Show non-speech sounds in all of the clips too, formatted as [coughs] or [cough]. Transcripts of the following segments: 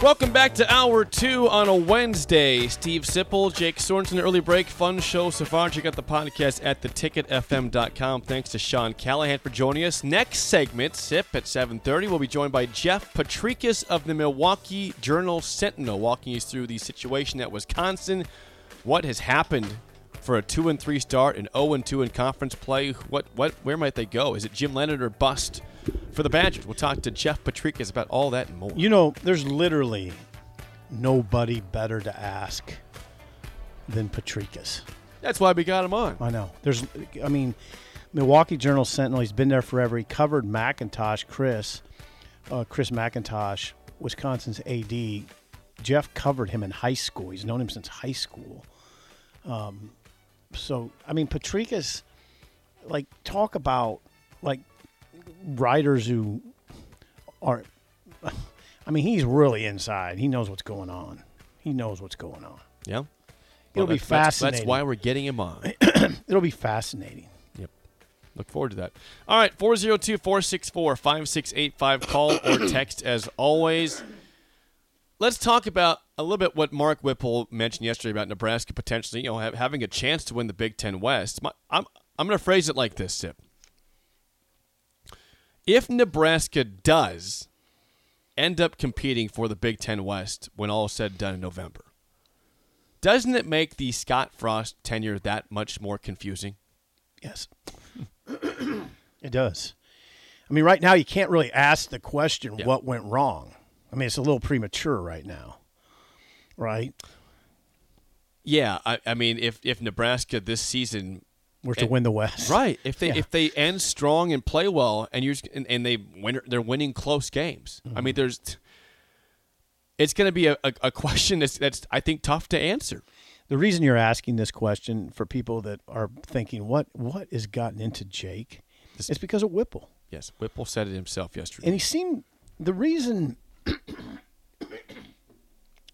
Welcome back to hour two on a Wednesday. Steve Sipple, Jake Sorensen, early break, fun show so far. Check out the podcast at theticketfm.com. Thanks to Sean Callahan for joining us. Next segment, Sip at 7:30, we'll be joined by Jeff Potrykus of the Milwaukee Journal Sentinel, walking us through the situation at Wisconsin, what has happened for a two and three start, and 0 and two in conference play. What what where might they go? Is it Jim Leonhard or bust for the Badgers? We'll talk to Jeff Potrykus about all that and more. You know, there's literally nobody better to ask than Potrykus. That's why we got him on. I know. There's, I mean, Milwaukee Journal Sentinel. He's been there forever. He covered McIntosh, Chris, uh, Chris McIntosh, Wisconsin's AD. Jeff covered him in high school. He's known him since high school. Um, so I mean, Potrykus, like, talk about like writers who are. [laughs] I mean, he's really inside. He knows what's going on. He knows what's going on. Yeah. It'll be that's- that's- That's, why we're getting him on. [clears throat] It'll be fascinating. yep. Look forward to that. All right, 402 464 5685. Call or text as always. Let's talk about a little bit what Mark Whipple mentioned yesterday about Nebraska potentially, you know, have, having a chance to win the Big Ten West. My, I'm I'm going to phrase it like this, Sip. If Nebraska does end up competing for the Big Ten West when all is said and done in November, doesn't it make the Scott Frost tenure that much more confusing? Yes. [coughs] it does. I mean, right now you can't really ask the question Yeah. what went wrong. I mean, it's a little premature right now. Right? Yeah, I, I mean, if if Nebraska this season, We're to And- win the West. right? If they Yeah. if they end strong and play well, and you're and, and they win, they're winning close games. I Mm-hmm. mean, there's it's going to be a, a, a question that's that's I think tough to answer. The reason you're asking this question for people that are thinking what what has gotten into Jake is because of Whipple. Yes, Whipple said it himself yesterday. And he seemed the reason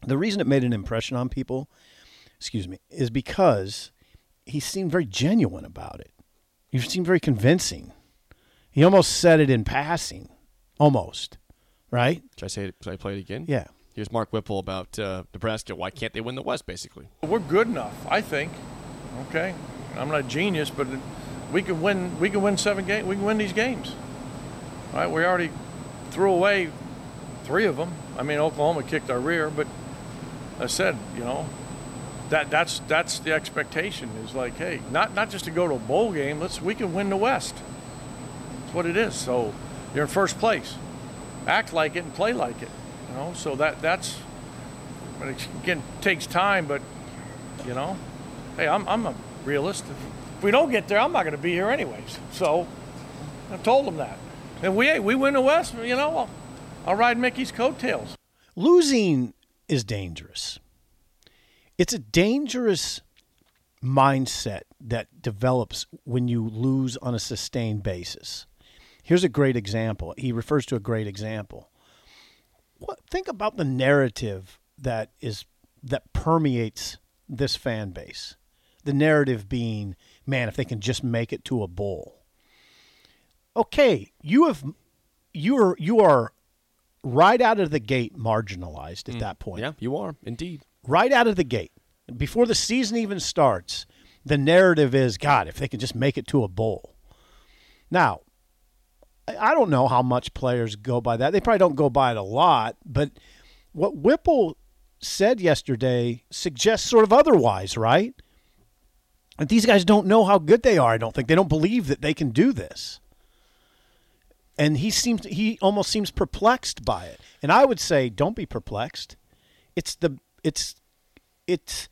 the reason it made an impression on people, excuse me, is because he seemed very genuine about it. He seemed very convincing. He almost said it in passing, almost, right? Should I say it? Should I play it again? Yeah. Here's Mark Whipple about uh, Nebraska. Why can't they win the West? Basically, We're good enough, I think. Okay, I'm not a genius, but we can win. We can win seven games. We can win these games. All right, we already threw away three of them. I mean, Oklahoma kicked our rear, but I said, you know, that that's that's the expectation. Is like, hey, not not just to go to a bowl game. Let's we can win the West. That's what it is. So you're in first place. Act like it and play like it. You know, so that that's but it, again takes time, but you know, hey, I'm, I'm a realist. If we don't get there, I'm not going to be here anyways. [laughs] So I told them that. And we, hey, we win the West, you know, I'll, I'll ride Mickey's coattails. Losing is dangerous. It's a dangerous mindset that develops when you lose on a sustained basis. Here's a great example. He refers to a great example. What think about the narrative that is that permeates this fan base. The narrative being, man, if they can just make it to a bowl. Okay, you have you are you are right out of the gate marginalized at mm. that point. yeah, you are indeed. Right out of the gate. Before the season even starts, the narrative is God, if they can just make it to a bowl. Now, I don't know how much players go by that. They probably don't go by it a lot, but what Whipple said yesterday suggests sort of otherwise, right? And these guys don't know how good they are, I don't think. They don't believe that they can do this. And he seems he almost seems perplexed by it. And I would say don't be perplexed. It's the it's it's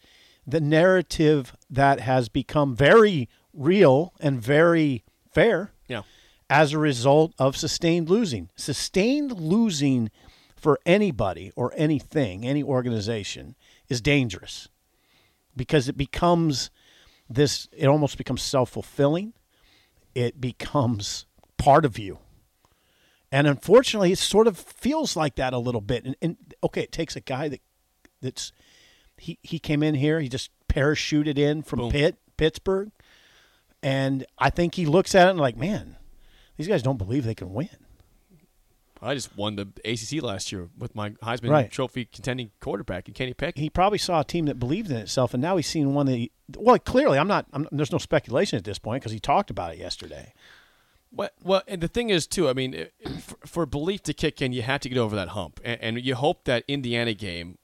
the narrative that has become very real and very fair Yeah. as a result of sustained losing. Sustained losing for anybody or anything, any organization, is dangerous because it becomes this, it almost becomes self fulfilling. It becomes part of you. And unfortunately, it sort of feels like that a little bit. And, and okay, it takes a guy that that's he, he came in here, he just parachuted in from Boom. Pitt, Pittsburgh. And I think he looks at it and like, man, these guys don't believe they can win. I just won the ACC last year with my Heisman Right. Trophy contending quarterback and Kenny Pickett. He probably saw a team that believed in itself, and now he's seen one that. He, well, clearly, I'm not. I'm, there's no speculation at this point because he talked about it yesterday. Well, well, and the thing is too. I mean, for, for belief to kick in, you have to get over that hump, and, and you hope that Indiana game,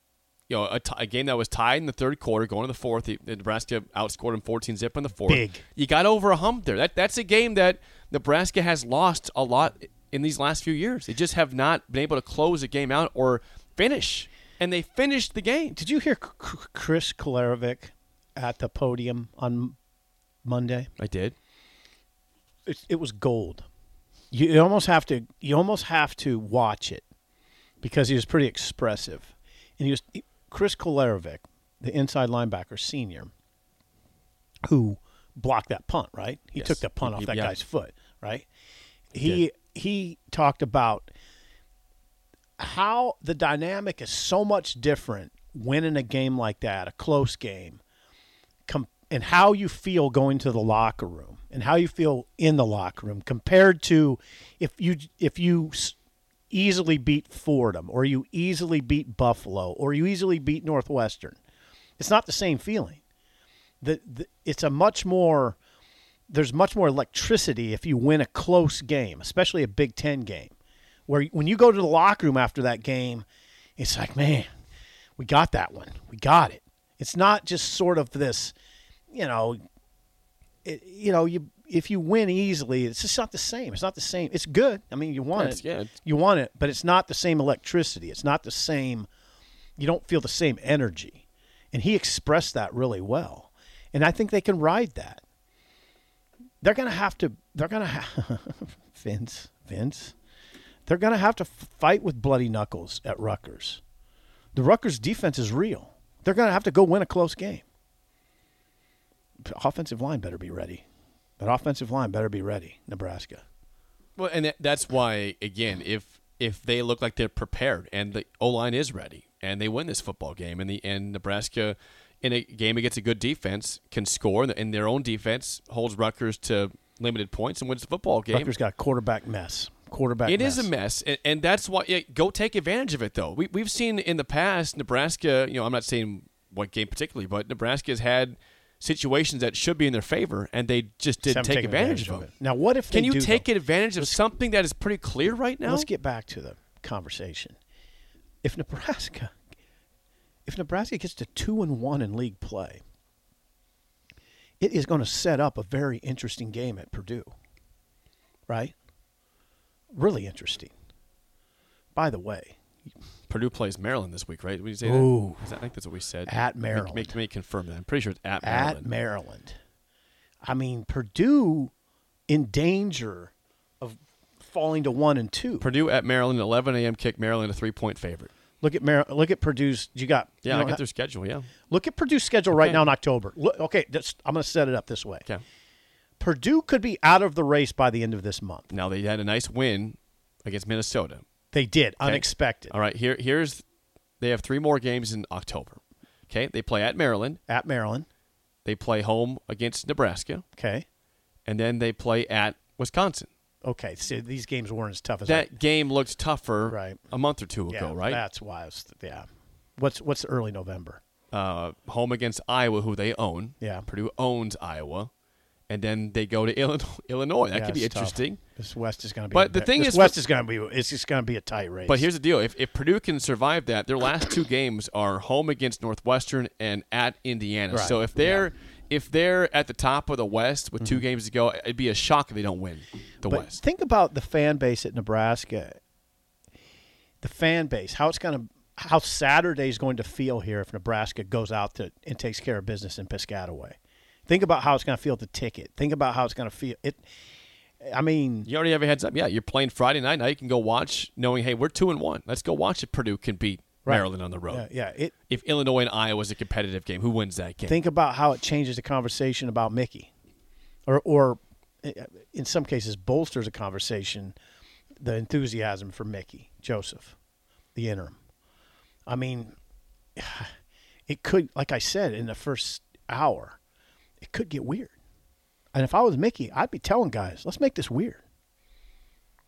you know, a, t- a game that was tied in the third quarter, going to the fourth, the, the Nebraska outscored them 14 zip in the fourth. Big. You got over a hump there. That that's a game that Nebraska has lost a lot in these last few years. They just have not been able to close a game out or finish, and they finished the game. Did you hear Chris Kolarevic at the podium on Monday? I did. It, it was gold. You, you almost have to. You almost have to watch it because he was pretty expressive, and he was Chris Kolarevic, the inside linebacker, senior, who blocked that punt. Right, he Yes. took the punt He- off that yeah. guy's foot. Right, he he talked about how the dynamic is so much different winning a game like that, a close game, com- and how you feel going to the locker room and how you feel in the locker room compared to if you if you easily beat Fordham or you easily beat Buffalo or you easily beat Northwestern. It's not the same feeling. The, the it's a much more there's much more electricity if you win a close game, especially a Big 10 game. Where when you go to the locker room after that game, it's like, man, we got that one. We got it. It's not just sort of this, you know, it, you know, you if you win easily, it's just not the same. It's not the same. It's good. I mean, you want It's- it. You want it, but it's not the same electricity. It's not the same. You don't feel the same energy, and he expressed that really well. And I think they can ride that. They're gonna have to. They're gonna have [laughs] Vince. Vince. They're gonna have to fight with bloody knuckles at Rutgers. The Rutgers defense is real. They're gonna have to go win a close game. Offensive line better be ready. That offensive line better be ready. Nebraska. Well, and that's why again, if if they look like they're prepared and the O line is ready and they win this football game and the and Nebraska in a game against a good defense can score and, their own defense holds Rutgers to limited points and wins the football game. Rutgers got quarterback mess. Quarterback. It mess. is a mess, and, and that's why yeah, go take advantage of it. Though we we've seen in the past Nebraska. You know, I'm not saying what game particularly, but Nebraska has had situations that should be in their favor, and they just Just didn't take taken advantage, of it. Now, what if Can they you do, take though? advantage of something that is pretty clear right now? Let's get back to the conversation. If Nebraska, if Nebraska gets to two and one in league play, it is going to set up a very interesting game at Purdue. Right? Really interesting. By the way, Purdue plays Maryland this week, right? We say Ooh. that? I think that's what we said. At Make- Maryland. Make, make, confirm that. I'm pretty sure it's at Maryland. at Maryland. I mean Purdue in danger of falling to one and two. Purdue at Maryland, 11 a.m. kick. Maryland a three point favorite. Look at Mar- look at Purdue's. You got Yeah, you know, got their schedule. Yeah. Look at Purdue's schedule right now in October. Look, okay, that's, I'm going to set it up this way. Okay. Purdue could be out of the race by the end of this month. Now they had a nice win against Minnesota. They did, Okay. unexpected. All right, here here's they have three more games in October. Okay, they play at Maryland, At Maryland, they play home against Nebraska, okay, and then they play at Wisconsin. okay. So these games weren't as tough as That game looked tougher Right. a month or two I, ago, yeah, right? That's why. I was, yeah. What's what's early November? Uh, home against Iowa, who they own. Yeah. Purdue owns Iowa, and then they go to Illinois. [laughs] Illinois. That Yeah, could be it's tough. interesting. This West is going to be. But the thing this is- West is going to be. It's just going to be a tight race. But here's the deal: if, if Purdue can survive that, their last two games are home against Northwestern and at Indiana. Right. So if they're if they're at the top of the West with two games to go, it'd be a shock if they don't win the Mm-hmm. But West. think about the fan base at Nebraska. The fan base, how it's going to, how Saturday is going to feel here if Nebraska goes out to and takes care of business in Piscataway. Think about how it's going to feel at the ticket. Think about how it's going to feel. It. I mean, You already have a heads up. Yeah, you're playing Friday night. Now you can go watch, knowing, hey, we're two and one. Let's go watch if Purdue can beat Right. Maryland on the road. yeah, yeah. It. If Illinois and Iowa is a competitive game, who wins that game? Think about how it changes the conversation about Mickey, or or in some cases bolsters a conversation, the enthusiasm for Mickey Joseph, the interim. I mean, [sighs] it could, like I said in the first hour, it could get weird. And if I was Mickey, I'd be telling guys, let's make this weird.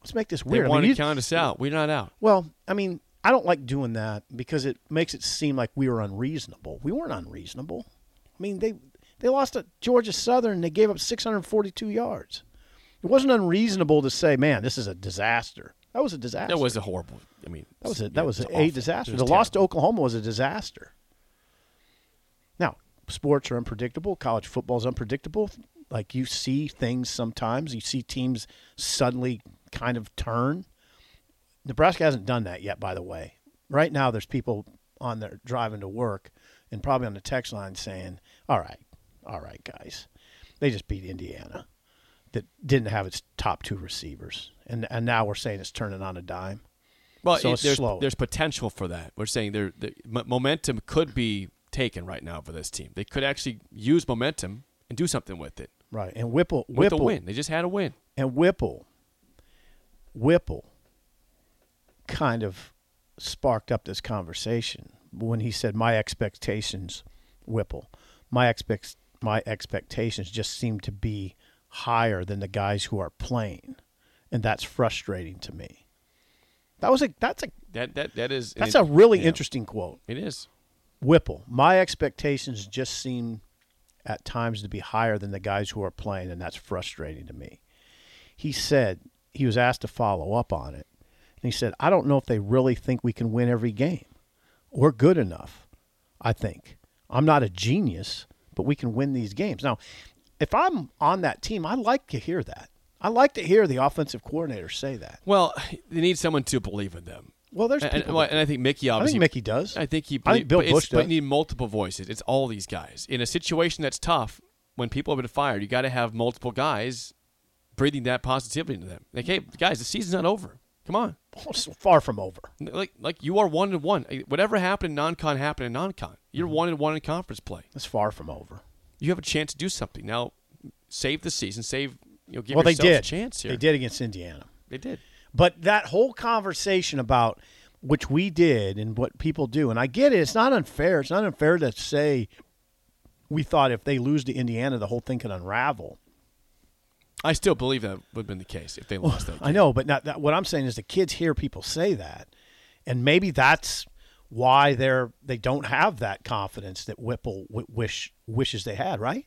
Let's make this they weird. I want mean, to count us out. We're not out. well, I mean, I don't like doing that because it makes it seem like we were unreasonable. We weren't unreasonable. I mean, they they lost at Georgia Southern. and They gave up 642 yards. It wasn't unreasonable to say, "Man, this is a disaster." That was a disaster. That was a horrible. I mean, that was a, that was it a, awful. disaster. It The was loss to. Oklahoma was a disaster. Sports are unpredictable. College football is unpredictable. Like you see things sometimes. You see teams suddenly kind of turn. Nebraska hasn't done that yet, by the way. Right now, there's people on there driving to work and probably on the text line saying, "All right, all right, guys, they just beat Indiana, that didn't have its top two receivers, and and now we're saying it's turning on a dime." Well, So it- there's, slow. there's potential for that. We're saying there, the momentum could be taken right now for this team. They could actually use momentum and do something with it. Right, and Whipple, With Whipple, a win, they just had a win. and Whipple, Whipple, kind of sparked up this conversation when he said, "My expectations, Whipple, my expect my expectations just seem to be higher than the guys who are playing, and that's frustrating to me." That was a that's a That that that is. that's it- a really yeah, interesting quote. It is. Whipple, my expectations just seem at times to be higher than the guys who are playing, and that's frustrating to me. He said he was asked to follow up on it, and he said, I don't know if they really think we can win every game. We're good enough, I think. I'm not a genius, but we can win these games. Now, if I'm on that team, I like to hear that. I like to hear the offensive coordinator say that. Well, they need someone to believe in them. Well, there's And, people. well, and I think Mickey obviously. I think Mickey does. I think he. I think Bill but Busch But does. you need multiple voices. It's all these guys in a situation that's tough. When people have been fired, you got to have multiple guys breathing that positivity into them. Like, hey, guys, the season's not over. Come on. [laughs] Oh, so far from over. Like, like you are one and one. Whatever happened in non-con happened in non-con. You're Mm-hmm. one and one in conference play. It's far from over. You have a chance to do something now. Save the season. Save. You know, give well, they did. a chance here. They did against Indiana. They did. But that whole conversation about which we did and what people do, and I get it. It's not unfair. It's not unfair to say we thought if they lose to Indiana, the whole thing could unravel. I still believe that would have been the case if they lost that. I know, but not that, what I'm saying is the kids hear people say that, and maybe that's why they're they don't have that confidence that Whipple w- wish wishes they had. Right?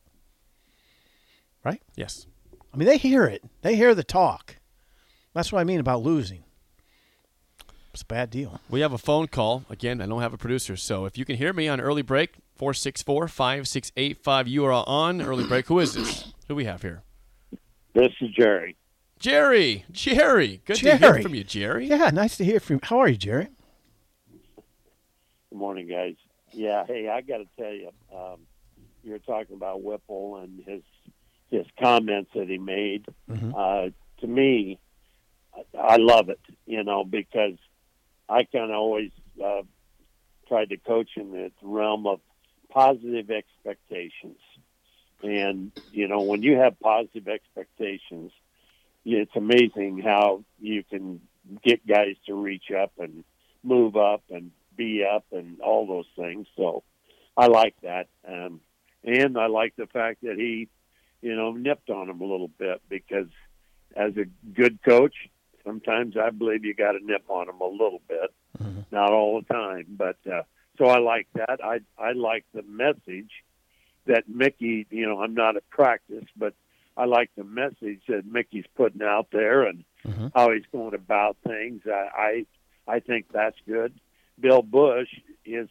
Right? Yes. I mean, they hear it. They hear the talk. That's what I mean about losing. It's a bad deal. We have a phone call. Again, I don't have a producer. So if you can hear me on early break, 464 5685, you are on early break. Who is this? Who do we have here? This is Jerry. Jerry. Jerry. Good to hear from you, Jerry. Yeah, nice to hear from you. How are you, Jerry? Good morning, guys. Yeah, hey, I got to tell you, um, you were talking about Whipple and his his comments that he made. Uh, to me, I- love it, you know, because I kind of always uh, tried to coach in the realm of positive expectations. And you know, when you have positive expectations, it's amazing how you can get guys to reach up and move up and be up and all those things. So I like that. Um, and I like the fact that he, you know, nipped on him a little bit because as a good coach, sometimes I believe you got to nip on him a little bit, not all the time. But uh, so I like that. I I like the message that Mickey. You know, I'm not at practice, but I like the message that Mickey's putting out there and how he's going about things. I I, I think that's good. Bill Busch is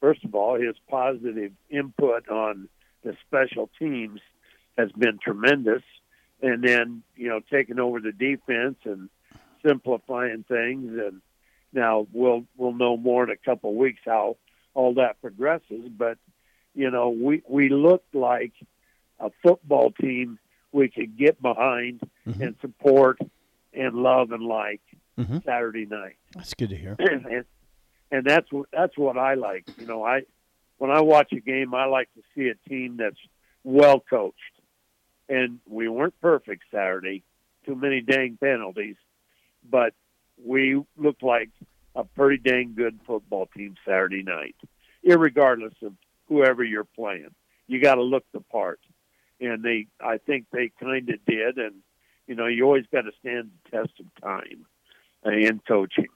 first of all his positive input on the special teams has been tremendous, and then you know taking over the defense and simplifying things and now we'll we'll know more in a couple of weeks how all that progresses but you know we we looked like a football team we could get behind Mhm. and support and love and like Mhm. Saturday night. That's good to hear. [clears throat] and, and that's what that's what I like. You know, I when I watch a game, I like to see a team that's well coached. And we weren't perfect Saturday, too many dang penalties, but we looked like a pretty dang good football team Saturday night, irregardless of whoever you're playing. You got to look the part, and they, I think they kind of did. And you know, you always got to stand the test of time uh, in coaching.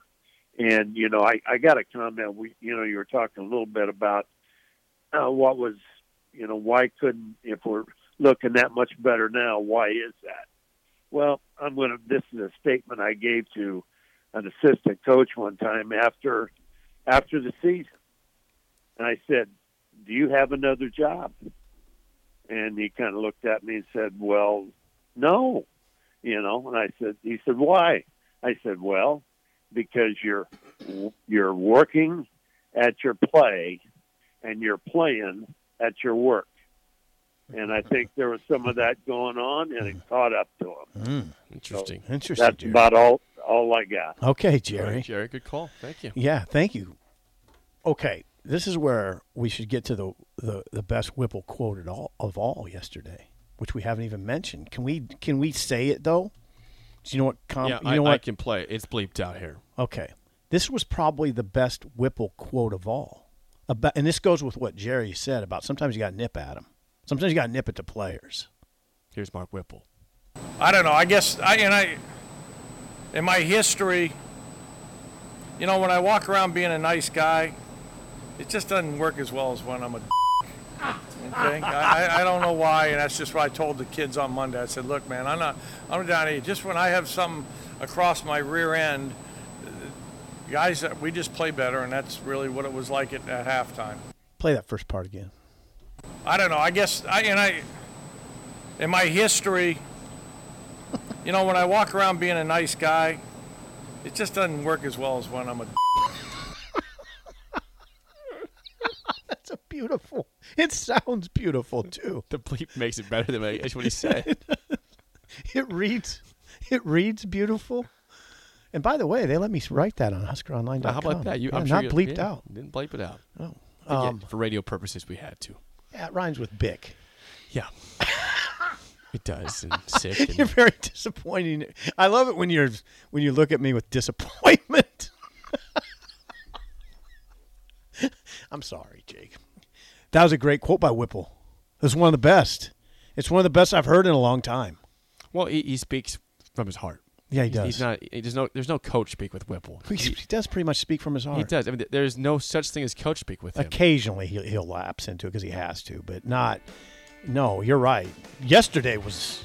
And you know, I, I got a comment. We, you know, you were talking a little bit about uh, what was, you know, why couldn't if we're looking that much better now? Why is that? Well, I'm going to. This is a statement I gave to an assistant coach one time after after the season, and I said, "Do you have another job?" And he kind of looked at me and said, "Well, no." You know, and I said, he said, "Why?" I said, "Well, because you're you're working at your play and you're playing at your work." And I think there was some of that going on, and it caught up to him. Mm, Interesting. interesting. That's Jerry. about all all I got. Okay, All right, Jerry. Jerry, good call. Thank you. Yeah, thank you. Okay, this is where we should get to the the, the best Whipple quote at all of all yesterday, which we haven't even mentioned. Can we can we say it though? Do you know what? Com- yeah, you I, know I what? can play. it. It's bleeped out here. Okay, this was probably the best Whipple quote of all. About, and this goes with what Jerry said about sometimes you got to nip at them. Sometimes you got to nip it to players. Here's Mark Whipple. I don't know. I guess I and I in my history, you know, when I walk around being a nice guy, it just doesn't work as well as when I'm a. Okay, I, I- I don't know why, and that's just what I told the kids on Monday. I said, "Look, man, I'm not, I'm down here. Just when I have something across my rear end, guys, uh, we just play better, and that's really what it was like at, at halftime." Play that first part again. I don't know. I guess I and I in my history, you know, when I walk around being a nice guy, it just doesn't work as well as when I'm a. [laughs] That's a beautiful. It sounds beautiful too. The bleep makes it better than that's what he said. [laughs] It reads, it reads beautiful. And by the way, they let me write that on HuskerOnline.com. How about that? You, Yeah, I'm sure not you- bleeped yeah, out. Didn't bleep it out. Oh, But yeah, um, for radio purposes, we had to. Yeah, it rhymes with Bick. Yeah. [laughs] it does. And [laughs] sick. You're very disappointing. I love it when you're when you look at me with disappointment. [laughs] I'm sorry, Jake. That was a great quote by Whipple. It was one of the best. It's one of the best I've heard in a long time. well, he, he speaks from his heart. Yeah, he He's- does. He's not. He, there's no. There's no coach speak with Whipple. [laughs] he, he does pretty much speak from his heart. He does. I mean, there's no such thing as coach speak with him. Occasionally he'll, he'll lapse into it because he has to, but not. No, you're right. Yesterday was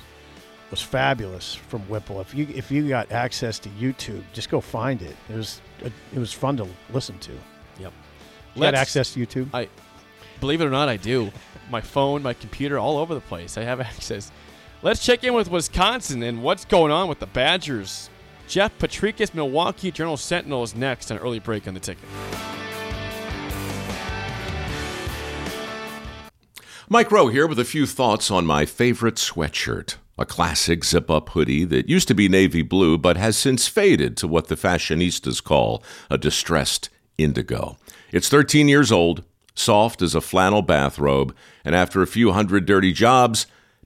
was fabulous from Whipple. If you if you got access to YouTube, just go find it. It was it was fun to listen to. Yep. You got access to YouTube? I believe it or not, I do. My phone, my computer, all over the place. I have [laughs] access. Let's check in with Wisconsin and what's going on with the Badgers. Jeff Potrykus, Milwaukee Journal Sentinel is next on early break on the ticket. Mike Rowe here with a few thoughts on my favorite sweatshirt. A classic zip up hoodie that used to be navy blue but has since faded to what the fashionistas call a distressed indigo. It's 13 years old, soft as a flannel bathrobe, and after a few hundred dirty jobs,